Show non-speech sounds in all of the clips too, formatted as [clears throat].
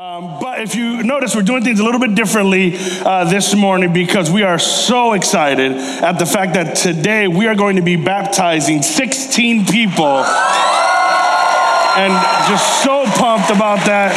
Um, but if you notice, we're doing things a little bit differently uh, this morning because we are so excited at the fact that today we are going to be baptizing 16 people. And just so pumped about that.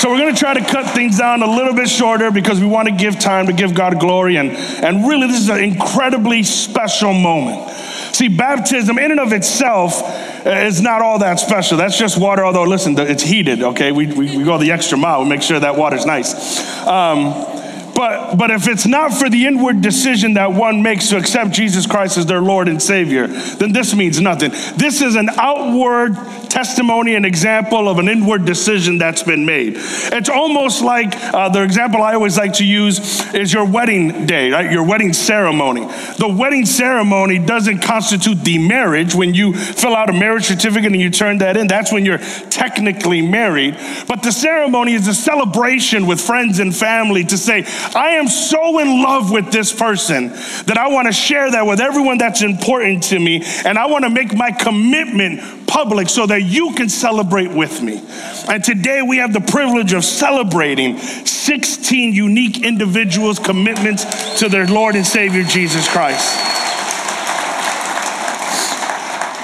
So we're going to try to cut things down a little bit shorter because we want to give time to give God glory. And, and really, this is an incredibly special moment. See, baptism in and of itself is not all that special. That's just water, although, listen, it's heated, okay? We, we, we go the extra mile, we make sure that water's nice. Um, but, but if it's not for the inward decision that one makes to accept Jesus Christ as their Lord and Savior, then this means nothing. This is an outward testimony and example of an inward decision that's been made. It's almost like uh, the example I always like to use is your wedding day, right? Your wedding ceremony. The wedding ceremony doesn't constitute the marriage. When you fill out a marriage certificate and you turn that in, that's when you're technically married. But the ceremony is a celebration with friends and family to say, I am so in love with this person that I want to share that with everyone that's important to me. And I want to make my commitment public so that you can celebrate with me. And today we have the privilege of celebrating 16 unique individuals' commitments to their Lord and Savior Jesus Christ.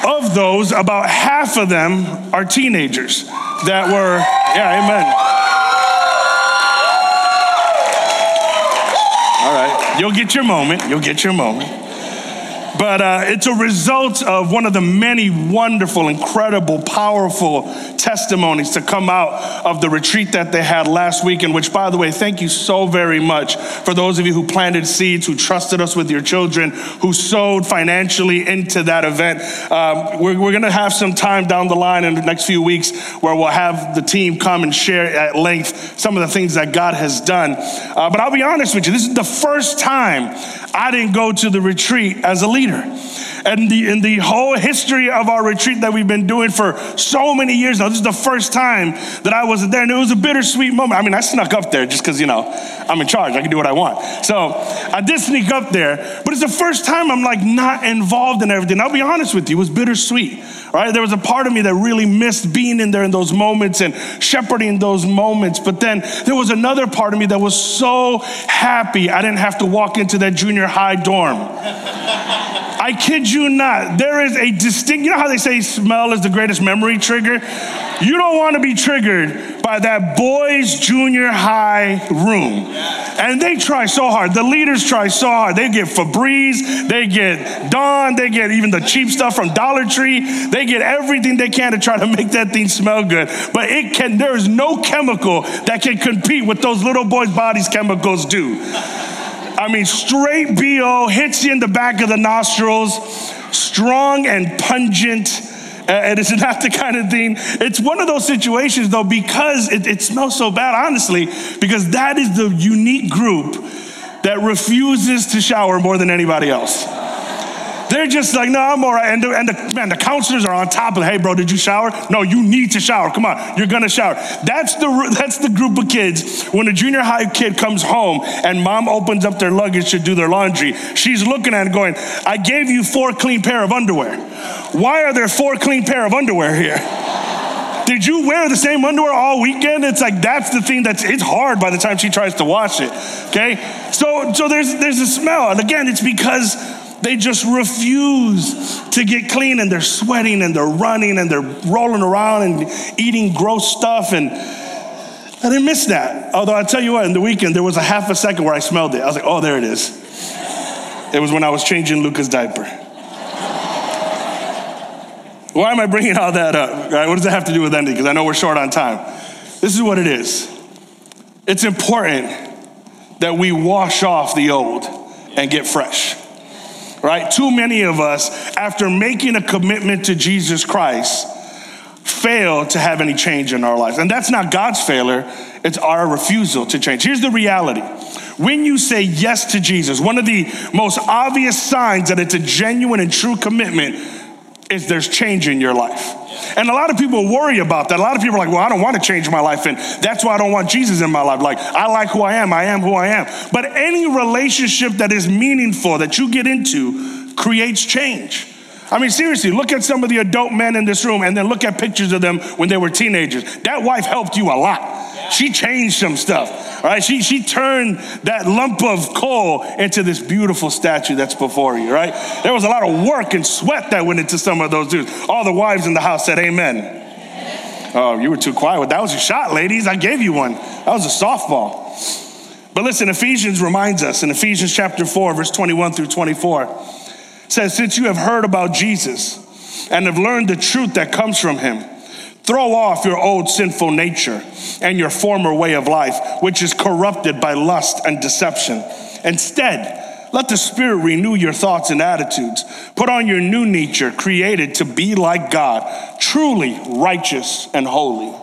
Of those, about half of them are teenagers that were, yeah, amen. All right, you'll get your moment. You'll get your moment. But uh, it's a result of one of the many wonderful, incredible, powerful testimonies to come out of the retreat that they had last week. And which, by the way, thank you so very much for those of you who planted seeds, who trusted us with your children, who sowed financially into that event. Um, we're, we're going to have some time down the line in the next few weeks where we'll have the team come and share at length some of the things that God has done. Uh, but I'll be honest with you, this is the first time I didn't go to the retreat as a leader. And the, in the whole history of our retreat that we've been doing for so many years now, this is the first time that I was there. And it was a bittersweet moment. I mean, I snuck up there just because, you know, I'm in charge. I can do what I want. So I did sneak up there. But it's the first time I'm like not involved in everything. I'll be honest with you, it was bittersweet. Right? There was a part of me that really missed being in there in those moments and shepherding those moments. But then there was another part of me that was so happy I didn't have to walk into that junior high dorm. I kid you not. There is a distinct, you know how they say smell is the greatest memory trigger? You don't want to be triggered by that boys' junior high room. And they try so hard. The leaders try so hard. They get Febreze, they get Dawn, they get even the cheap stuff from Dollar Tree. They get everything they can to try to make that thing smell good. But it can, there is no chemical that can compete with those little boys' bodies chemicals do. I mean, straight BO hits you in the back of the nostrils, strong and pungent. Uh, it is [laughs] not the kind of thing. It's one of those situations, though, because it, it smells so bad, honestly, because that is the unique group that refuses to shower more than anybody else. They're just like, no, I'm all right. And the, and the, man, the counselors are on top of, hey, bro, did you shower? No, you need to shower. Come on, you're gonna shower. That's the that's the group of kids. When a junior high kid comes home and mom opens up their luggage to do their laundry, she's looking at it going, I gave you four clean pair of underwear. Why are there four clean pair of underwear here? Did you wear the same underwear all weekend? It's like that's the thing that's it's hard by the time she tries to wash it. Okay? So so there's there's a smell. And again, it's because they just refuse to get clean and they're sweating and they're running and they're rolling around and eating gross stuff. And I didn't miss that. Although I tell you what, in the weekend, there was a half a second where I smelled it. I was like, oh, there it is. It was when I was changing Luca's diaper. Why am I bringing all that up? Right? What does that have to do with ending? Because I know we're short on time. This is what it is. It's important that we wash off the old and get fresh right? Too many of us, after making a commitment to Jesus Christ, fail to have any change in our lives. And that's not God's failure, it's our refusal to change. Here's the reality when you say yes to Jesus, one of the most obvious signs that it's a genuine and true commitment is there's change in your life. And a lot of people worry about that. A lot of people are like, well, I don't want to change my life, and that's why I don't want Jesus in my life. Like, I like who I am, I am who I am. But any relationship that is meaningful that you get into creates change. I mean, seriously, look at some of the adult men in this room and then look at pictures of them when they were teenagers. That wife helped you a lot. She changed some stuff, right? She, she turned that lump of coal into this beautiful statue that's before you, right? There was a lot of work and sweat that went into some of those dudes. All the wives in the house said, Amen. Oh, you were too quiet. Well, That was a shot, ladies. I gave you one. That was a softball. But listen, Ephesians reminds us in Ephesians chapter 4, verse 21 through 24 says, Since you have heard about Jesus and have learned the truth that comes from him, throw off your old sinful nature and your former way of life, which is corrupted by lust and deception. Instead, let the Spirit renew your thoughts and attitudes. Put on your new nature, created to be like God, truly righteous and holy.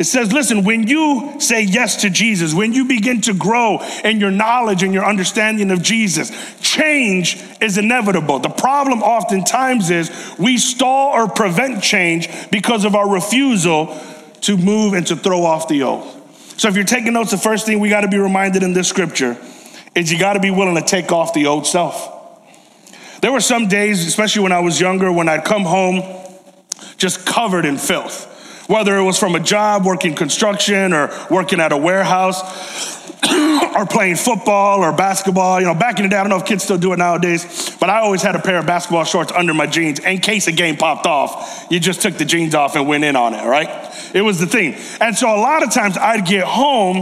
It says, listen, when you say yes to Jesus, when you begin to grow in your knowledge and your understanding of Jesus, change is inevitable. The problem oftentimes is we stall or prevent change because of our refusal to move and to throw off the old. So if you're taking notes, the first thing we got to be reminded in this scripture is you got to be willing to take off the old self. There were some days, especially when I was younger, when I'd come home just covered in filth whether it was from a job working construction or working at a warehouse [clears throat] or playing football or basketball. You know, back in the day, I don't know if kids still do it nowadays, but I always had a pair of basketball shorts under my jeans in case a game popped off. You just took the jeans off and went in on it, right? It was the thing. And so a lot of times I'd get home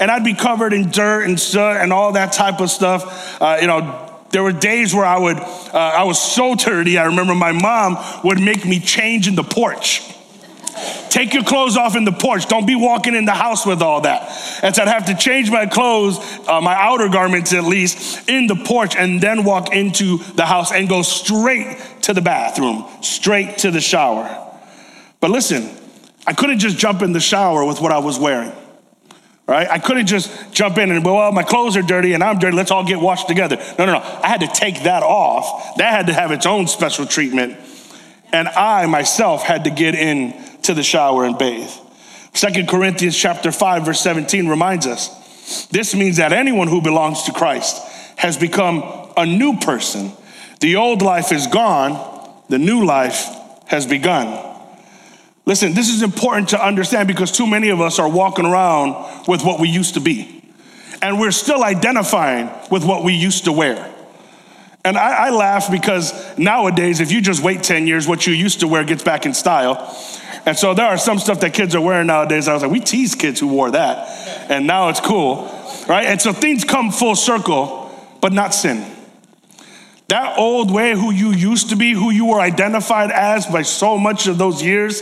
and I'd be covered in dirt and soot and all that type of stuff. Uh, you know, there were days where I would, uh, I was so dirty. I remember my mom would make me change in the porch. Take your clothes off in the porch. Don't be walking in the house with all that. And so I'd have to change my clothes, uh, my outer garments at least, in the porch and then walk into the house and go straight to the bathroom, straight to the shower. But listen, I couldn't just jump in the shower with what I was wearing. Right? I couldn't just jump in and, well, my clothes are dirty and I'm dirty. Let's all get washed together. No, no, no. I had to take that off. That had to have its own special treatment. And I myself had to get in to the shower and bathe. Second Corinthians chapter 5 verse 17 reminds us this means that anyone who belongs to Christ has become a new person. The old life is gone, the new life has begun. Listen, this is important to understand because too many of us are walking around with what we used to be. And we're still identifying with what we used to wear. And I, I, laugh because nowadays, if you just wait 10 years, what you used to wear gets back in style. And so there are some stuff that kids are wearing nowadays. I was like, we tease kids who wore that. And now it's cool, right? And so things come full circle, but not sin. That old way, who you used to be, who you were identified as by so much of those years,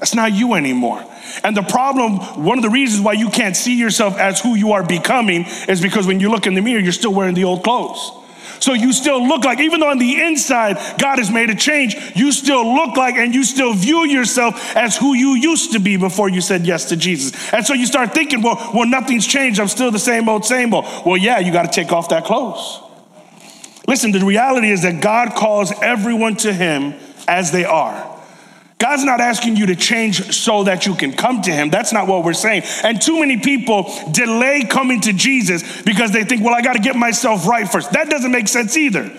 that's not you anymore. And the problem, one of the reasons why you can't see yourself as who you are becoming is because when you look in the mirror, you're still wearing the old clothes. So you still look like, even though on the inside God has made a change, you still look like and you still view yourself as who you used to be before you said yes to Jesus. And so you start thinking, well, well, nothing's changed. I'm still the same old, same old. Well, yeah, you got to take off that clothes. Listen, the reality is that God calls everyone to Him as they are. God's not asking you to change so that you can come to Him. That's not what we're saying. And too many people delay coming to Jesus because they think, well, I got to get myself right first. That doesn't make sense either.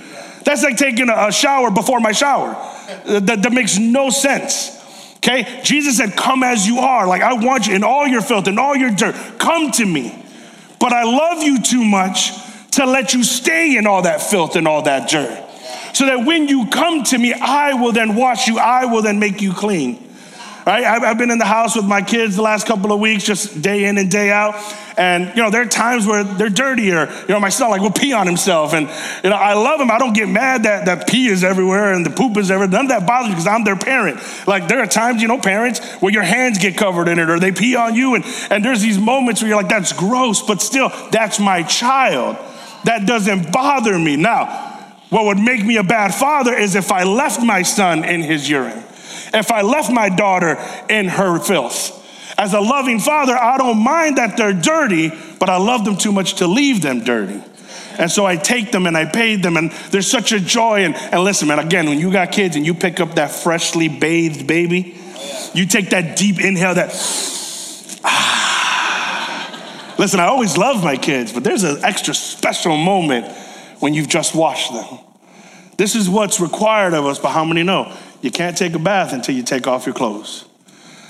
That's like taking a shower before my shower. That, that makes no sense. Okay? Jesus said, Come as you are. Like, I want you in all your filth and all your dirt. Come to me. But I love you too much to let you stay in all that filth and all that dirt so that when you come to me, I will then wash you, I will then make you clean. Right? I've been in the house with my kids the last couple of weeks, just day in and day out. And, you know, there are times where they're dirtier. You know, my son, like, will pee on himself. And, you know, I love him. I don't get mad that, that pee is everywhere and the poop is everywhere. None of that bothers me because I'm their parent. Like, there are times, you know, parents, where your hands get covered in it or they pee on you. And, and there's these moments where you're like, that's gross, but still, that's my child. That doesn't bother me. Now, what would make me a bad father is if I left my son in his urine, if I left my daughter in her filth. As a loving father, I don't mind that they're dirty, but I love them too much to leave them dirty. And so I take them and I bathe them, and there's such a joy. And, and listen, man, again, when you got kids and you pick up that freshly bathed baby, you take that deep inhale, that ah. [sighs] Listen, I always love my kids, but there's an extra special moment when you've just washed them. This is what's required of us, but how many know? You can't take a bath until you take off your clothes.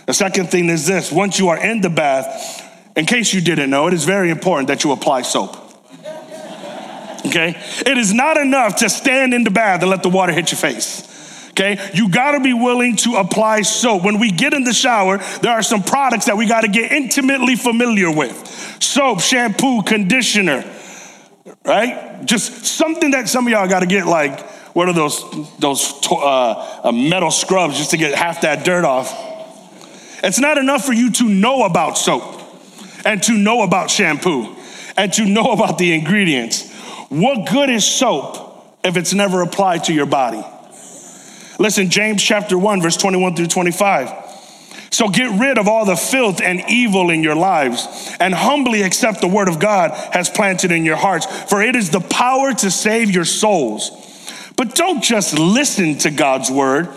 The second thing is this once you are in the bath, in case you didn't know, it is very important that you apply soap. Okay? It is not enough to stand in the bath and let the water hit your face. Okay, you gotta be willing to apply soap. When we get in the shower, there are some products that we gotta get intimately familiar with soap, shampoo, conditioner, right? Just something that some of y'all gotta get like, what are those, those uh, uh, metal scrubs just to get half that dirt off? It's not enough for you to know about soap and to know about shampoo and to know about the ingredients. What good is soap if it's never applied to your body? Listen, James chapter 1, verse 21 through 25. So get rid of all the filth and evil in your lives and humbly accept the word of God has planted in your hearts, for it is the power to save your souls. But don't just listen to God's word,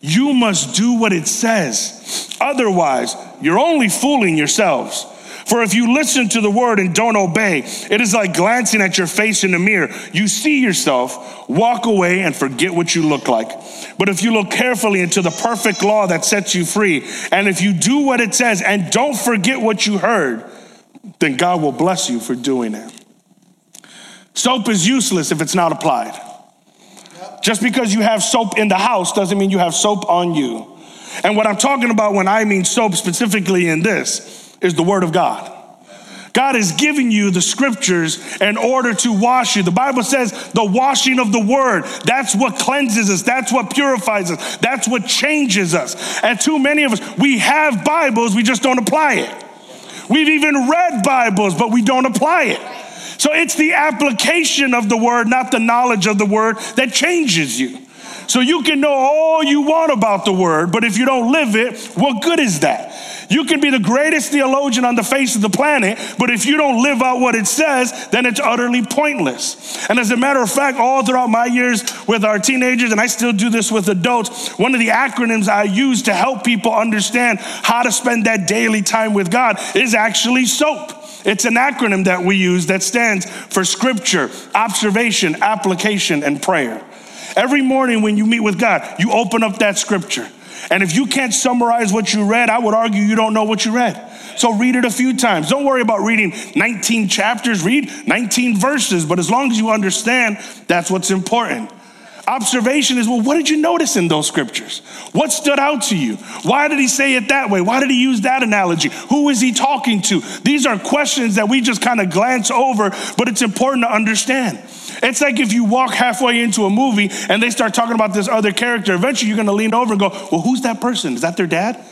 you must do what it says. Otherwise, you're only fooling yourselves. For if you listen to the word and don't obey, it is like glancing at your face in the mirror. You see yourself, walk away, and forget what you look like. But if you look carefully into the perfect law that sets you free, and if you do what it says and don't forget what you heard, then God will bless you for doing it. Soap is useless if it's not applied. Just because you have soap in the house doesn't mean you have soap on you. And what I'm talking about when I mean soap specifically in this is the Word of God. God is giving you the scriptures in order to wash you. The Bible says the washing of the word, that's what cleanses us, that's what purifies us, that's what changes us. And too many of us, we have Bibles, we just don't apply it. We've even read Bibles, but we don't apply it. So it's the application of the word, not the knowledge of the word, that changes you. So you can know all you want about the word, but if you don't live it, what good is that? You can be the greatest theologian on the face of the planet, but if you don't live out what it says, then it's utterly pointless. And as a matter of fact, all throughout my years with our teenagers, and I still do this with adults, one of the acronyms I use to help people understand how to spend that daily time with God is actually SOAP. It's an acronym that we use that stands for scripture, observation, application, and prayer. Every morning when you meet with God, you open up that scripture. And if you can't summarize what you read, I would argue you don't know what you read. So read it a few times. Don't worry about reading 19 chapters, read 19 verses. But as long as you understand, that's what's important. Observation is well, what did you notice in those scriptures? What stood out to you? Why did he say it that way? Why did he use that analogy? Who is he talking to? These are questions that we just kind of glance over, but it's important to understand. It's like if you walk halfway into a movie and they start talking about this other character, eventually you're gonna lean over and go, Well, who's that person? Is that their dad?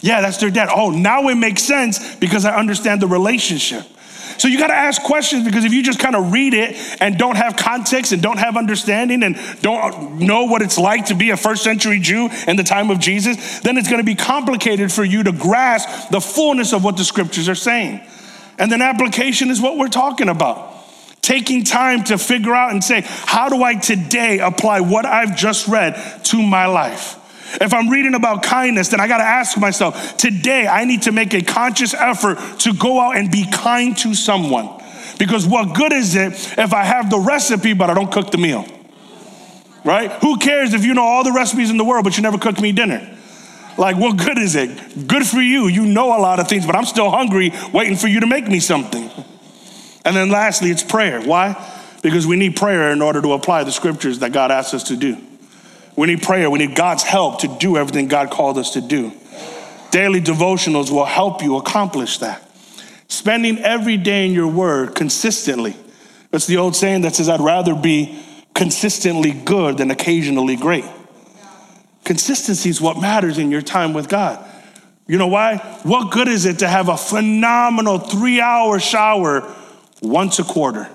Yeah, that's their dad. Oh, now it makes sense because I understand the relationship. So you got to ask questions because if you just kind of read it and don't have context and don't have understanding and don't know what it's like to be a first century Jew in the time of Jesus, then it's going to be complicated for you to grasp the fullness of what the scriptures are saying. And then application is what we're talking about taking time to figure out and say, how do I today apply what I've just read to my life? If I'm reading about kindness, then I got to ask myself, today I need to make a conscious effort to go out and be kind to someone. Because what good is it if I have the recipe but I don't cook the meal? Right? Who cares if you know all the recipes in the world but you never cook me dinner? Like, what good is it? Good for you. You know a lot of things, but I'm still hungry waiting for you to make me something. And then lastly, it's prayer. Why? Because we need prayer in order to apply the scriptures that God asks us to do. We need prayer. We need God's help to do everything God called us to do. Daily devotionals will help you accomplish that. Spending every day in your word consistently. It's the old saying that says, I'd rather be consistently good than occasionally great. Consistency is what matters in your time with God. You know why? What good is it to have a phenomenal three hour shower once a quarter,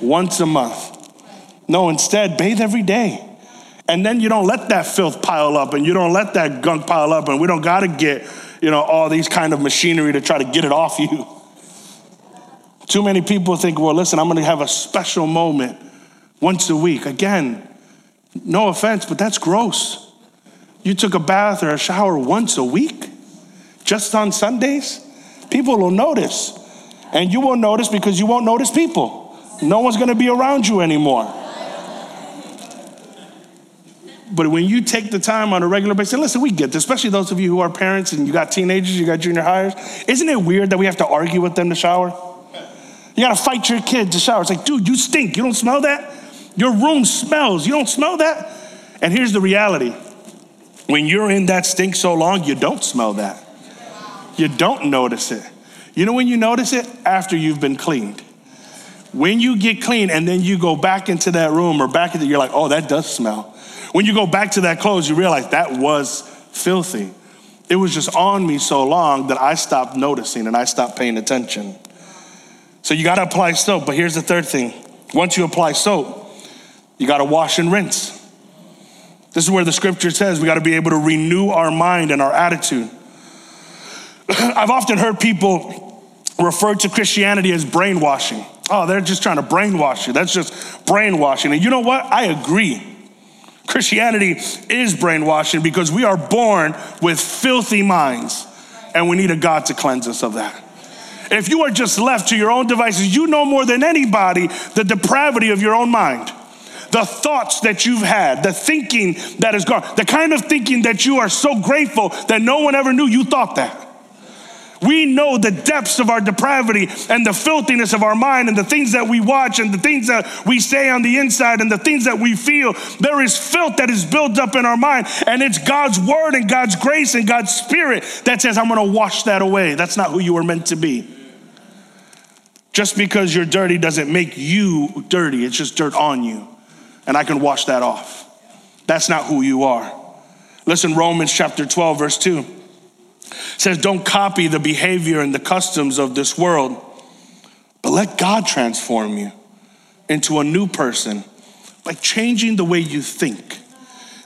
once a month. No, instead, bathe every day. And then you don't let that filth pile up and you don't let that gunk pile up and we don't got to get, you know, all these kind of machinery to try to get it off you. Too many people think, well, listen, I'm going to have a special moment once a week. Again, no offense, but that's gross. You took a bath or a shower once a week, just on Sundays? People will notice. And you won't notice because you won't notice people. No one's gonna be around you anymore. But when you take the time on a regular basis, listen, we get this, especially those of you who are parents and you got teenagers, you got junior hires. Isn't it weird that we have to argue with them to shower? You gotta fight your kid to shower. It's like, dude, you stink. You don't smell that? Your room smells. You don't smell that? And here's the reality when you're in that stink so long, you don't smell that. You don't notice it. You know when you notice it? After you've been cleaned. When you get clean and then you go back into that room or back into, you're like, oh, that does smell. When you go back to that clothes, you realize that was filthy. It was just on me so long that I stopped noticing and I stopped paying attention. So you got to apply soap. But here's the third thing once you apply soap, you got to wash and rinse. This is where the scripture says we got to be able to renew our mind and our attitude. [clears throat] I've often heard people refer to Christianity as brainwashing. Oh, they're just trying to brainwash you. That's just brainwashing. And you know what? I agree. Christianity is brainwashing because we are born with filthy minds and we need a God to cleanse us of that. If you are just left to your own devices, you know more than anybody the depravity of your own mind. The thoughts that you've had, the thinking that is gone, the kind of thinking that you are so grateful that no one ever knew you thought that. We know the depths of our depravity and the filthiness of our mind and the things that we watch and the things that we say on the inside and the things that we feel. There is filth that is built up in our mind, and it's God's word and God's grace and God's spirit that says, I'm gonna wash that away. That's not who you were meant to be. Just because you're dirty doesn't make you dirty, it's just dirt on you. And I can wash that off. That's not who you are. Listen, Romans chapter 12, verse 2 says, Don't copy the behavior and the customs of this world, but let God transform you into a new person by changing the way you think.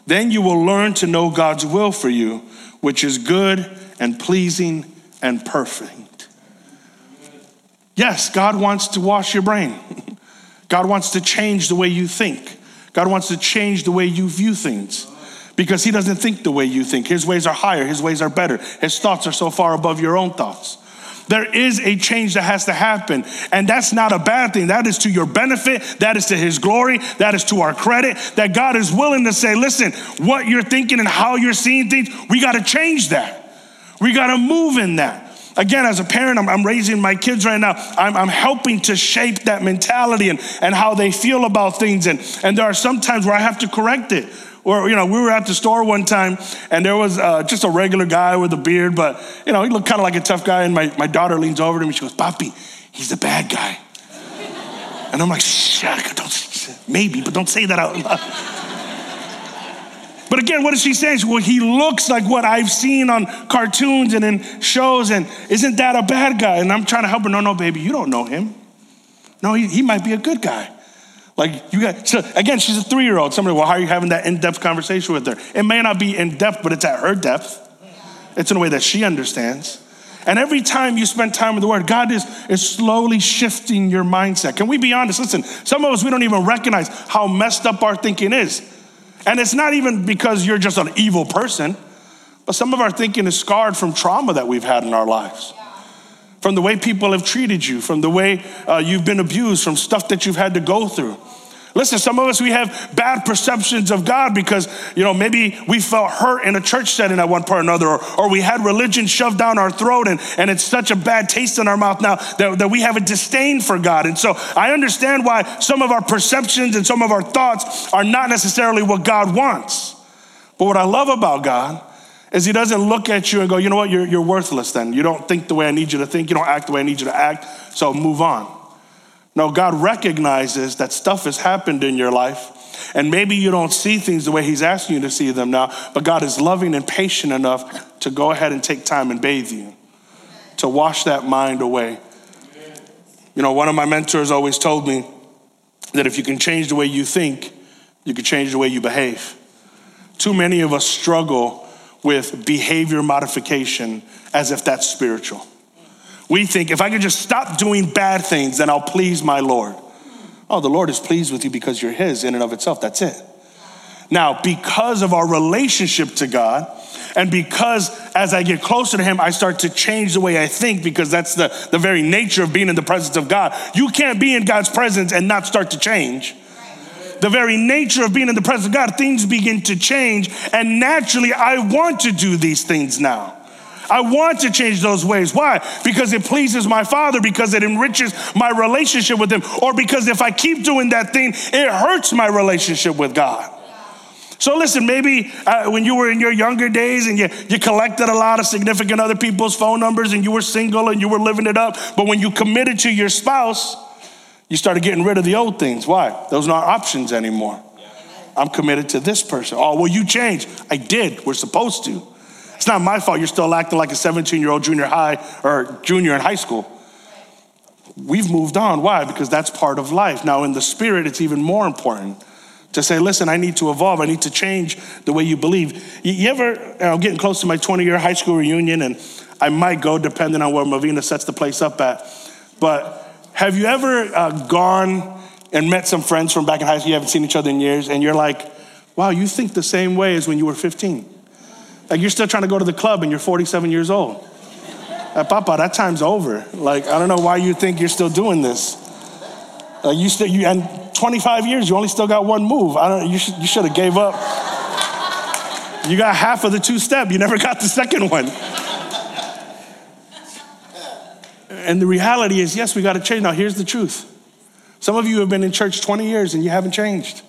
Then you will learn to know God's will for you, which is good and pleasing and perfect. Yes, God wants to wash your brain. [laughs] God wants to change the way you think. God wants to change the way you view things because he doesn't think the way you think. His ways are higher, his ways are better. His thoughts are so far above your own thoughts. There is a change that has to happen, and that's not a bad thing. That is to your benefit, that is to his glory, that is to our credit. That God is willing to say, listen, what you're thinking and how you're seeing things, we got to change that. We got to move in that again, as a parent, I'm, I'm, raising my kids right now. I'm, I'm, helping to shape that mentality and, and how they feel about things. And, and there are some times where I have to correct it. Or, you know, we were at the store one time and there was uh, just a regular guy with a beard, but, you know, he looked kind of like a tough guy. And my, my daughter leans over to him and she goes, Papi, he's the bad guy. [laughs] And I'm like, Shut, don't, maybe, but don't say that out loud. But again, what is she saying? Well, he looks like what I've seen on cartoons and in shows, and isn't that a bad guy? And I'm trying to help her. No, no, baby, you don't know him. No, he, he might be a good guy. Like you got, so again, she's a three year old. Somebody, well, how are you having that in depth conversation with her? It may not be in depth, but it's at her depth. It's in a way that she understands. And every time you spend time with the word, God is, is slowly shifting your mindset. Can we be honest? Listen, some of us, we don't even recognize how messed up our thinking is. And it's not even because you're just an evil person, but some of our thinking is scarred from trauma that we've had in our lives from the way people have treated you, from the way uh, you've been abused, from stuff that you've had to go through. Listen, some of us, we have bad perceptions of God because, you know, maybe we felt hurt in a church setting at one point or another, or, or we had religion shoved down our throat and, and it's such a bad taste in our mouth now that, that we have a disdain for God. And so I understand why some of our perceptions and some of our thoughts are not necessarily what God wants. But what I love about God is he doesn't look at you and go, you know what, you're, you're worthless then. You don't think the way I need you to think. You don't act the way I need you to act. So move on. No, God recognizes that stuff has happened in your life. And maybe you don't see things the way he's asking you to see them now, but God is loving and patient enough to go ahead and take time and bathe you, to wash that mind away. You know, one of my mentors always told me that if you can change the way you think, you can change the way you behave. Too many of us struggle with behavior modification as if that's spiritual. We think if I could just stop doing bad things, then I'll please my Lord. Oh, the Lord is pleased with you because you're His in and of itself. That's it. Now, because of our relationship to God, and because as I get closer to Him, I start to change the way I think because that's the, the very nature of being in the presence of God. You can't be in God's presence and not start to change. The very nature of being in the presence of God, things begin to change. And naturally, I want to do these things now. I want to change those ways. Why? Because it pleases my Father, because it enriches my relationship with Him, or because if I keep doing that thing, it hurts my relationship with God. So listen, maybe uh, when you were in your younger days and you, you collected a lot of significant other people's phone numbers and you were single and you were living it up, but when you committed to your spouse, you started getting rid of the old things. Why? Those are not options anymore. I'm committed to this person. Oh, well, you changed. I did. We're supposed to. It's not my fault you're still acting like a 17 year old junior high or junior in high school. We've moved on. Why? Because that's part of life. Now, in the spirit, it's even more important to say, listen, I need to evolve. I need to change the way you believe. You, ever, I'm getting close to my 20 year high school reunion, and I might go depending on where Movina sets the place up at. But have you ever uh, gone and met some friends from back in high school you haven't seen each other in years, and you're like, wow, you think the same way as when you were 15? Like you're still trying to go to the club and you're 47 years old. Like, Papa, that time's over. Like, I don't know why you think you're still doing this. Like you still, you, and 25 years, you only still got one move. I don't, you should, you should have gave up. You got half of the two step. You never got the second one. And the reality is, yes, we got to change. Now, here's the truth. Some of you have been in church 20 years and you haven't changed.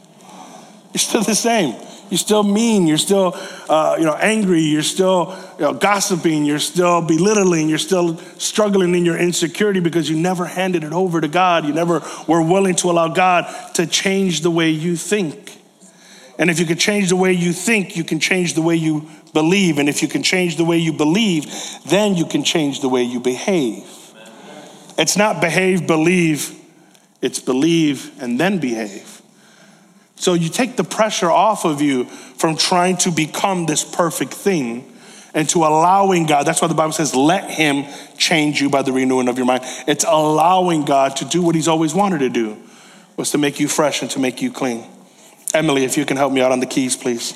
You're still the same. You're still mean. You're still, uh, you know, angry. You're still you know, gossiping. You're still belittling. You're still struggling in your insecurity because you never handed it over to God. You never were willing to allow God to change the way you think. And if you can change the way you think, you can change the way you believe. And if you can change the way you believe, then you can change the way you behave. It's not behave, believe, it's believe and then behave. So you take the pressure off of you from trying to become this perfect thing and to allowing God. That's why the Bible says, let Him change you by the renewing of your mind. It's allowing God to do what He's always wanted to do, was to make you fresh and to make you clean. Emily, if you can help me out on the keys, please.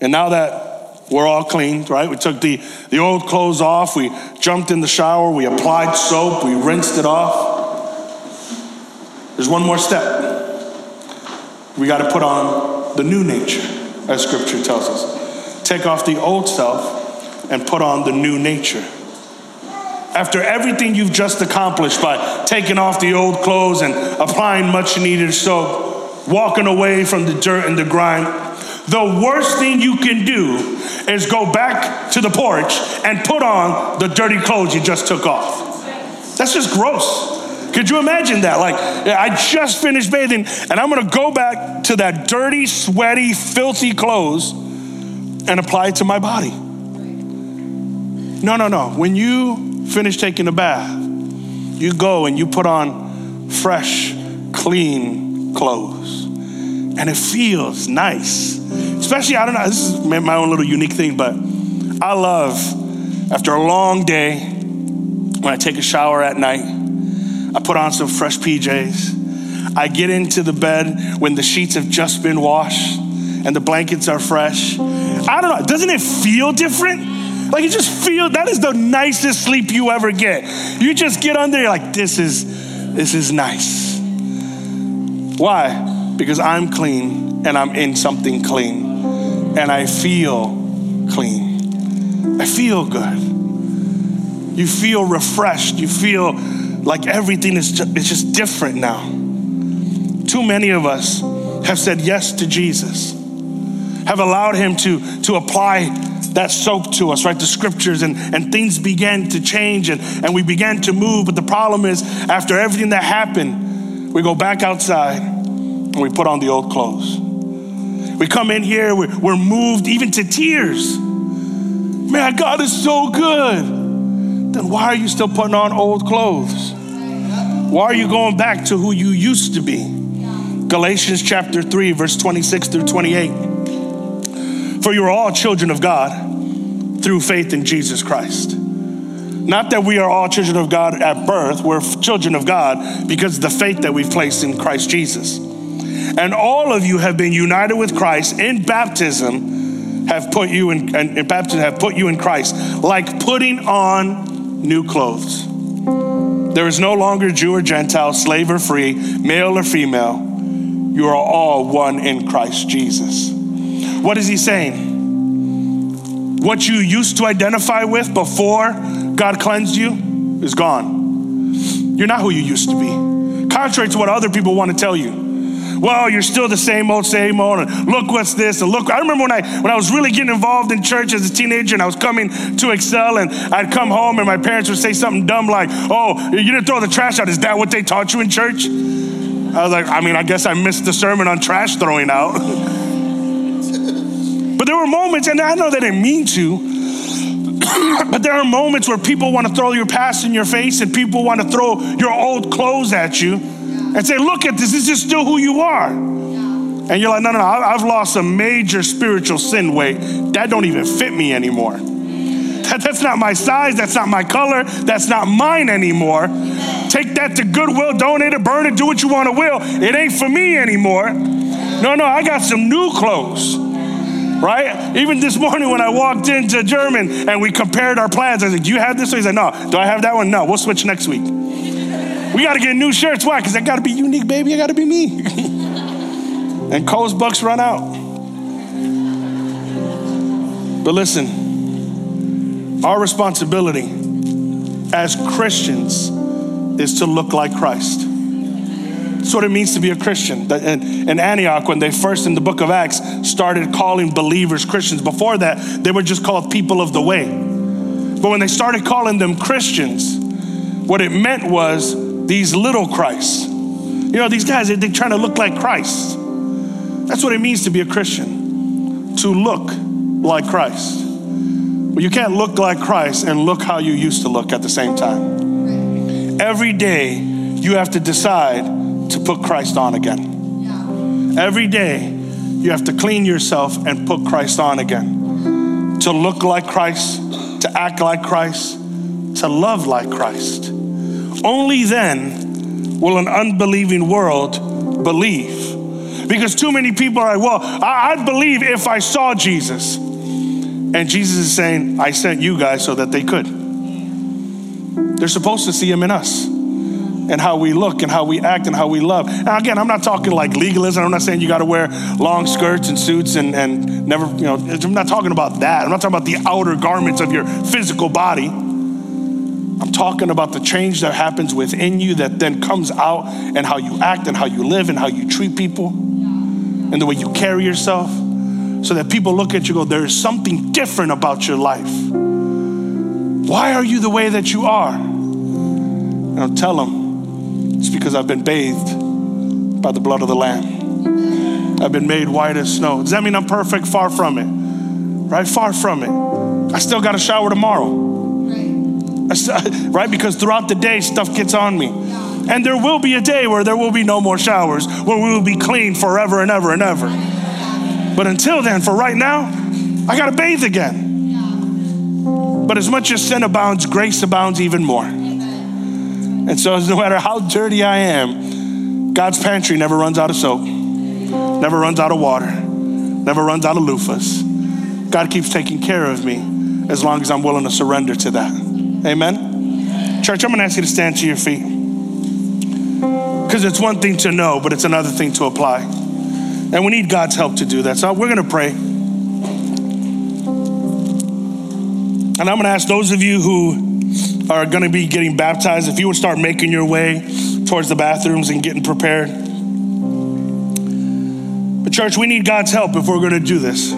And now that we're all cleaned, right? We took the, the old clothes off, we jumped in the shower, we applied soap, we rinsed it off. There's one more step. We got to put on the new nature, as scripture tells us. Take off the old self and put on the new nature. After everything you've just accomplished by taking off the old clothes and applying much needed soap, walking away from the dirt and the grime, the worst thing you can do is go back to the porch and put on the dirty clothes you just took off. That's just gross. Could you imagine that? Like, I just finished bathing and I'm gonna go back to that dirty, sweaty, filthy clothes and apply it to my body. No, no, no. When you finish taking a bath, you go and you put on fresh, clean clothes. And it feels nice. Especially, I don't know, this is my own little unique thing, but I love after a long day when I take a shower at night I put on some fresh PJs. I get into the bed when the sheets have just been washed and the blankets are fresh. I don't know, doesn't it feel different? Like you just feel that is the nicest sleep you ever get. You just get under, you're like, this is this is nice. Why? Because I'm clean and I'm in something clean. And I feel clean. I feel good. You feel refreshed. You feel like everything is just, it's just different now. Too many of us have said yes to Jesus, have allowed Him to, to apply that soap to us, right? The scriptures, and, and things began to change and, and we began to move. But the problem is, after everything that happened, we go back outside and we put on the old clothes. We come in here, we're, we're moved even to tears. Man, God is so good. Then why are you still putting on old clothes? Why are you going back to who you used to be? Galatians chapter 3, verse 26 through 28. For you are all children of God through faith in Jesus Christ. Not that we are all children of God at birth, we're children of God because of the faith that we've placed in Christ Jesus. And all of you have been united with Christ in baptism, have put you in, in baptism have put you in Christ, like putting on new clothes. There is no longer Jew or Gentile, slave or free, male or female. You are all one in Christ Jesus. What is he saying? What you used to identify with before God cleansed you is gone. You're not who you used to be. Contrary to what other people want to tell you well, you're still the same old, same old, and look what's this, and look. I remember when I when I was really getting involved in church as a teenager, and I was coming to Excel, and I'd come home, and my parents would say something dumb like, "Oh, you didn't throw the trash out. Is that what they taught you in church?" I was like, I mean, I guess I missed the sermon on trash throwing out. [laughs] but there were moments, and I know they didn't mean to, [coughs] but there are moments where people want to throw your past in your face and people want to throw your old clothes at you and say, Look at this, this is still who you are. And you're like, No, no, no, I've lost a major spiritual sin weight. That don't even fit me anymore. That, that's not my size, that's not my color, that's not mine anymore. Take that to Goodwill, donate it, burn it, do what you want to will. It ain't for me anymore. No, no, I got some new clothes right? Even this morning when I walked into German and we compared our plans, I said, Do you have this? He's like, No. Do I have that one? No. We'll switch next week. We got to get new shirts. Why? Because I got to be unique, baby. I got to be me. [laughs] and Kohl's bucks run out. But listen, our responsibility as Christians is to look like Christ. That's what it means to be a Christian. In Antioch, when they first in the book of Acts started calling believers Christians, before that, they were just called people of the way. But when they started calling them Christians, what it meant was these little Christs. You know, these guys, they're trying to look like Christ. That's what it means to be a Christian, to look like Christ. But you can't look like Christ and look how you used to look at the same time. Every day, you have to decide to put Christ on again. Every day, you have to clean yourself and put Christ on again. To look like Christ, to act like Christ, to love like Christ. Only then will an unbelieving world believe. Because too many people are like, well, I'd believe if I saw Jesus. And Jesus is saying, I sent you guys so that they could. They're supposed to see him in us and how we look and how we act and how we love. Now, again, I'm not talking like legalism. I'm not saying you got to wear long skirts and suits and, and never, you know, I'm not talking about that. I'm not talking about the outer garments of your physical body. Talking about the change that happens within you that then comes out and how you act and how you live and how you treat people and the way you carry yourself so that people look at you go, there is something different about your life. Why are you the way that you are? And I'll tell them it's because I've been bathed by the blood of the Lamb. I've been made white as snow. Does that mean I'm perfect? Far from it. Right? Far from it. I still got a shower tomorrow [laughs] right? Because throughout the day, stuff gets on me. And there will be a day where there will be no more showers, where we will be clean forever and ever and ever. But until then, for right now, I got to bathe again. But as much as sin abounds, grace abounds even more. And so, [laughs] no matter how dirty I am, God's pantry never runs out of soap, never runs out of water, never runs out of loofahs. God keeps taking care of me as long as I'm willing to surrender to that. Amen? Church, I'm going to ask you to stand to your feet. Because it's one thing to know, but it's another thing to apply. And we need God's help to do that. So we're going to pray. And I'm going to ask those of you who are going to be getting baptized, if you would start making your way towards the bathrooms and getting prepared. But, church, we need God's help if we're going to do this.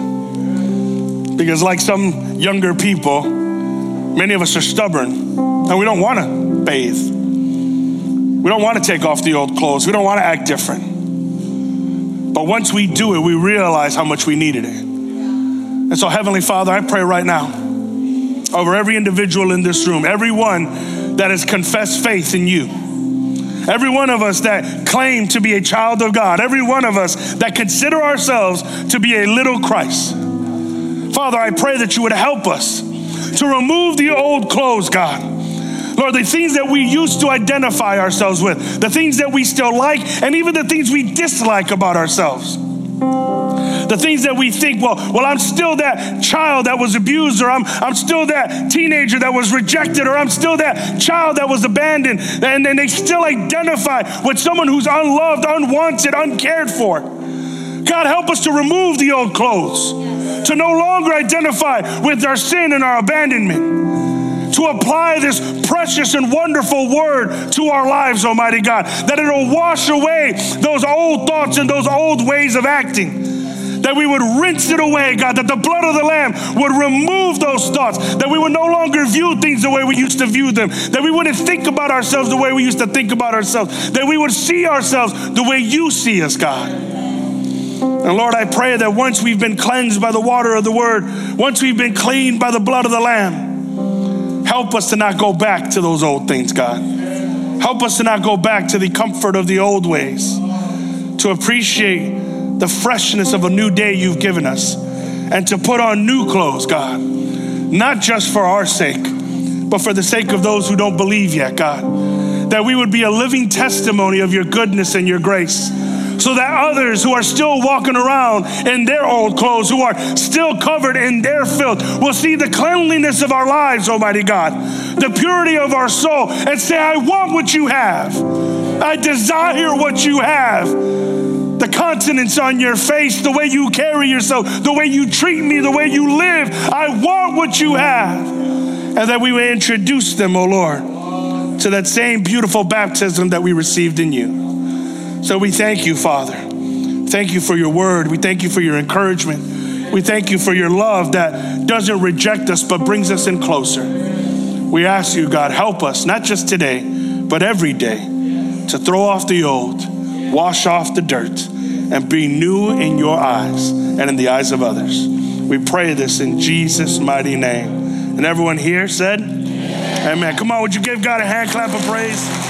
Because, like some younger people, Many of us are stubborn and we don't want to bathe. We don't want to take off the old clothes. We don't want to act different. But once we do it, we realize how much we needed it. And so, Heavenly Father, I pray right now over every individual in this room, everyone that has confessed faith in you, every one of us that claim to be a child of God, every one of us that consider ourselves to be a little Christ. Father, I pray that you would help us to remove the old clothes, God. Lord, the things that we used to identify ourselves with, the things that we still like, and even the things we dislike about ourselves. The things that we think, well, well, I'm still that child that was abused, or I'm, I'm still that teenager that was rejected, or I'm still that child that was abandoned. And then they still identify with someone who's unloved, unwanted, uncared for. God, help us to remove the old clothes, to no longer identify with our sin and our abandonment, to apply this precious and wonderful word to our lives, Almighty God, that it'll wash away those old thoughts and those old ways of acting that we would rinse it away, God, that the blood of the Lamb would remove those thoughts, that we would no longer view things the way we used to view them, that we wouldn't think about ourselves the way we used to think about ourselves, that we would see ourselves the way you see us, God. And Lord, I pray that once we've been cleansed by the water of the word, once we've been cleaned by the blood of the Lamb, help us to not go back to those old things, God. Help us to not go back to the comfort of the old ways, to appreciate the freshness of a new day you've given us, and to put on new clothes, God, not just for our sake, but for the sake of those who don't believe yet, God. That we would be a living testimony of your goodness and your grace so that others who are still walking around in their old clothes, who are still covered in their filth, will see the cleanliness of our lives, Almighty God, the purity of our soul, and say, I want what you have. I desire what you have the continence on your face, the way you carry yourself, the way you treat me, the way you live. I want what you have. And that we may introduce them, O oh Lord, to that same beautiful baptism that we received in you. So we thank you, Father. Thank you for your word. We thank you for your encouragement. We thank you for your love that doesn't reject us but brings us in closer. We ask you, God, help us, not just today, but every day, to throw off the old wash off the dirt, and be new in your eyes and in the eyes of others. We pray this in Jesus' mighty name. And everyone here said, Amen. Amen. Come on, would you give God a hand clap of praise?